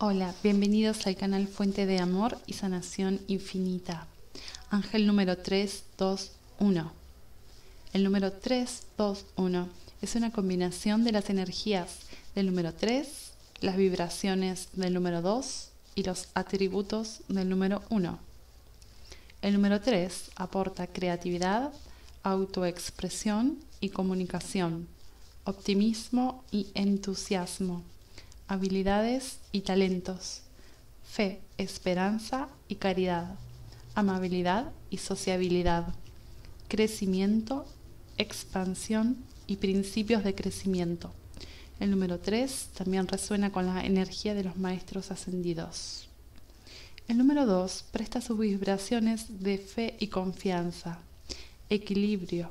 Hola, bienvenidos al canal Fuente de Amor y Sanación Infinita. Ángel número 321. El número 321 es una combinación de las energías del número 3, las vibraciones del número 2 y los atributos del número 1. El número 3 aporta creatividad, autoexpresión y comunicación, optimismo y entusiasmo habilidades y talentos, fe, esperanza y caridad, amabilidad y sociabilidad, crecimiento, expansión y principios de crecimiento. El número 3 también resuena con la energía de los maestros ascendidos. El número 2 presta sus vibraciones de fe y confianza, equilibrio,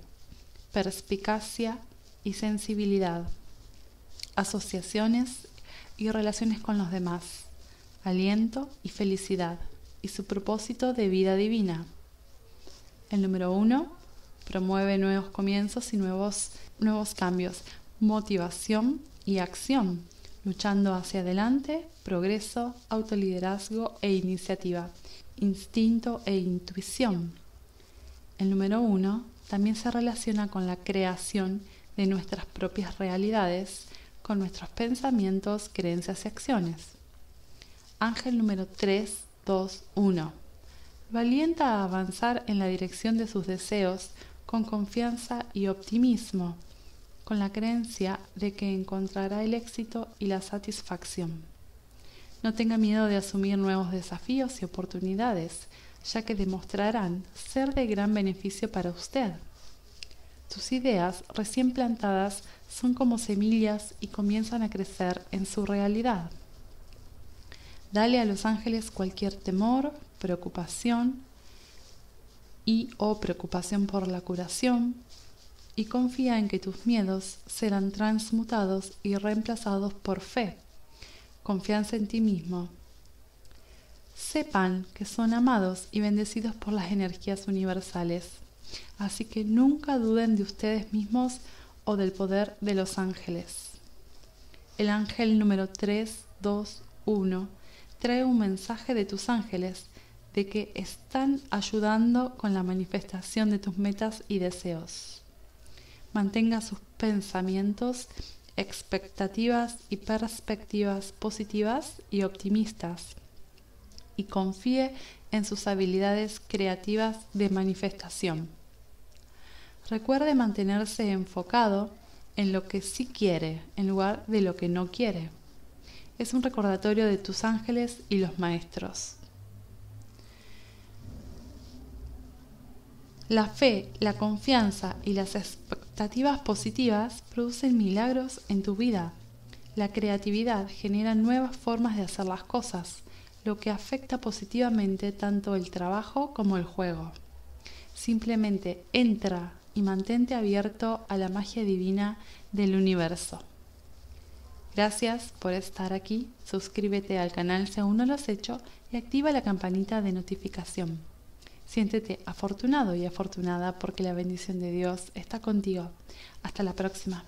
perspicacia y sensibilidad, asociaciones y relaciones con los demás, aliento y felicidad, y su propósito de vida divina. El número uno promueve nuevos comienzos y nuevos, nuevos cambios, motivación y acción, luchando hacia adelante, progreso, autoliderazgo e iniciativa, instinto e intuición. El número uno también se relaciona con la creación de nuestras propias realidades, con nuestros pensamientos, creencias y acciones. Ángel número 3, 2, 1. Lo a avanzar en la dirección de sus deseos con confianza y optimismo, con la creencia de que encontrará el éxito y la satisfacción. No tenga miedo de asumir nuevos desafíos y oportunidades, ya que demostrarán ser de gran beneficio para usted. Tus ideas recién plantadas son como semillas y comienzan a crecer en su realidad. Dale a los ángeles cualquier temor, preocupación y o preocupación por la curación y confía en que tus miedos serán transmutados y reemplazados por fe, confianza en ti mismo. Sepan que son amados y bendecidos por las energías universales, así que nunca duden de ustedes mismos o del poder de los ángeles. El ángel número 321 trae un mensaje de tus ángeles de que están ayudando con la manifestación de tus metas y deseos. Mantenga sus pensamientos, expectativas y perspectivas positivas y optimistas y confíe en sus habilidades creativas de manifestación. Recuerde mantenerse enfocado en lo que sí quiere en lugar de lo que no quiere. Es un recordatorio de tus ángeles y los maestros. La fe, la confianza y las expectativas positivas producen milagros en tu vida. La creatividad genera nuevas formas de hacer las cosas, lo que afecta positivamente tanto el trabajo como el juego. Simplemente entra y mantente abierto a la magia divina del universo. Gracias por estar aquí, suscríbete al canal si aún no lo has hecho y activa la campanita de notificación. Siéntete afortunado y afortunada porque la bendición de Dios está contigo. Hasta la próxima.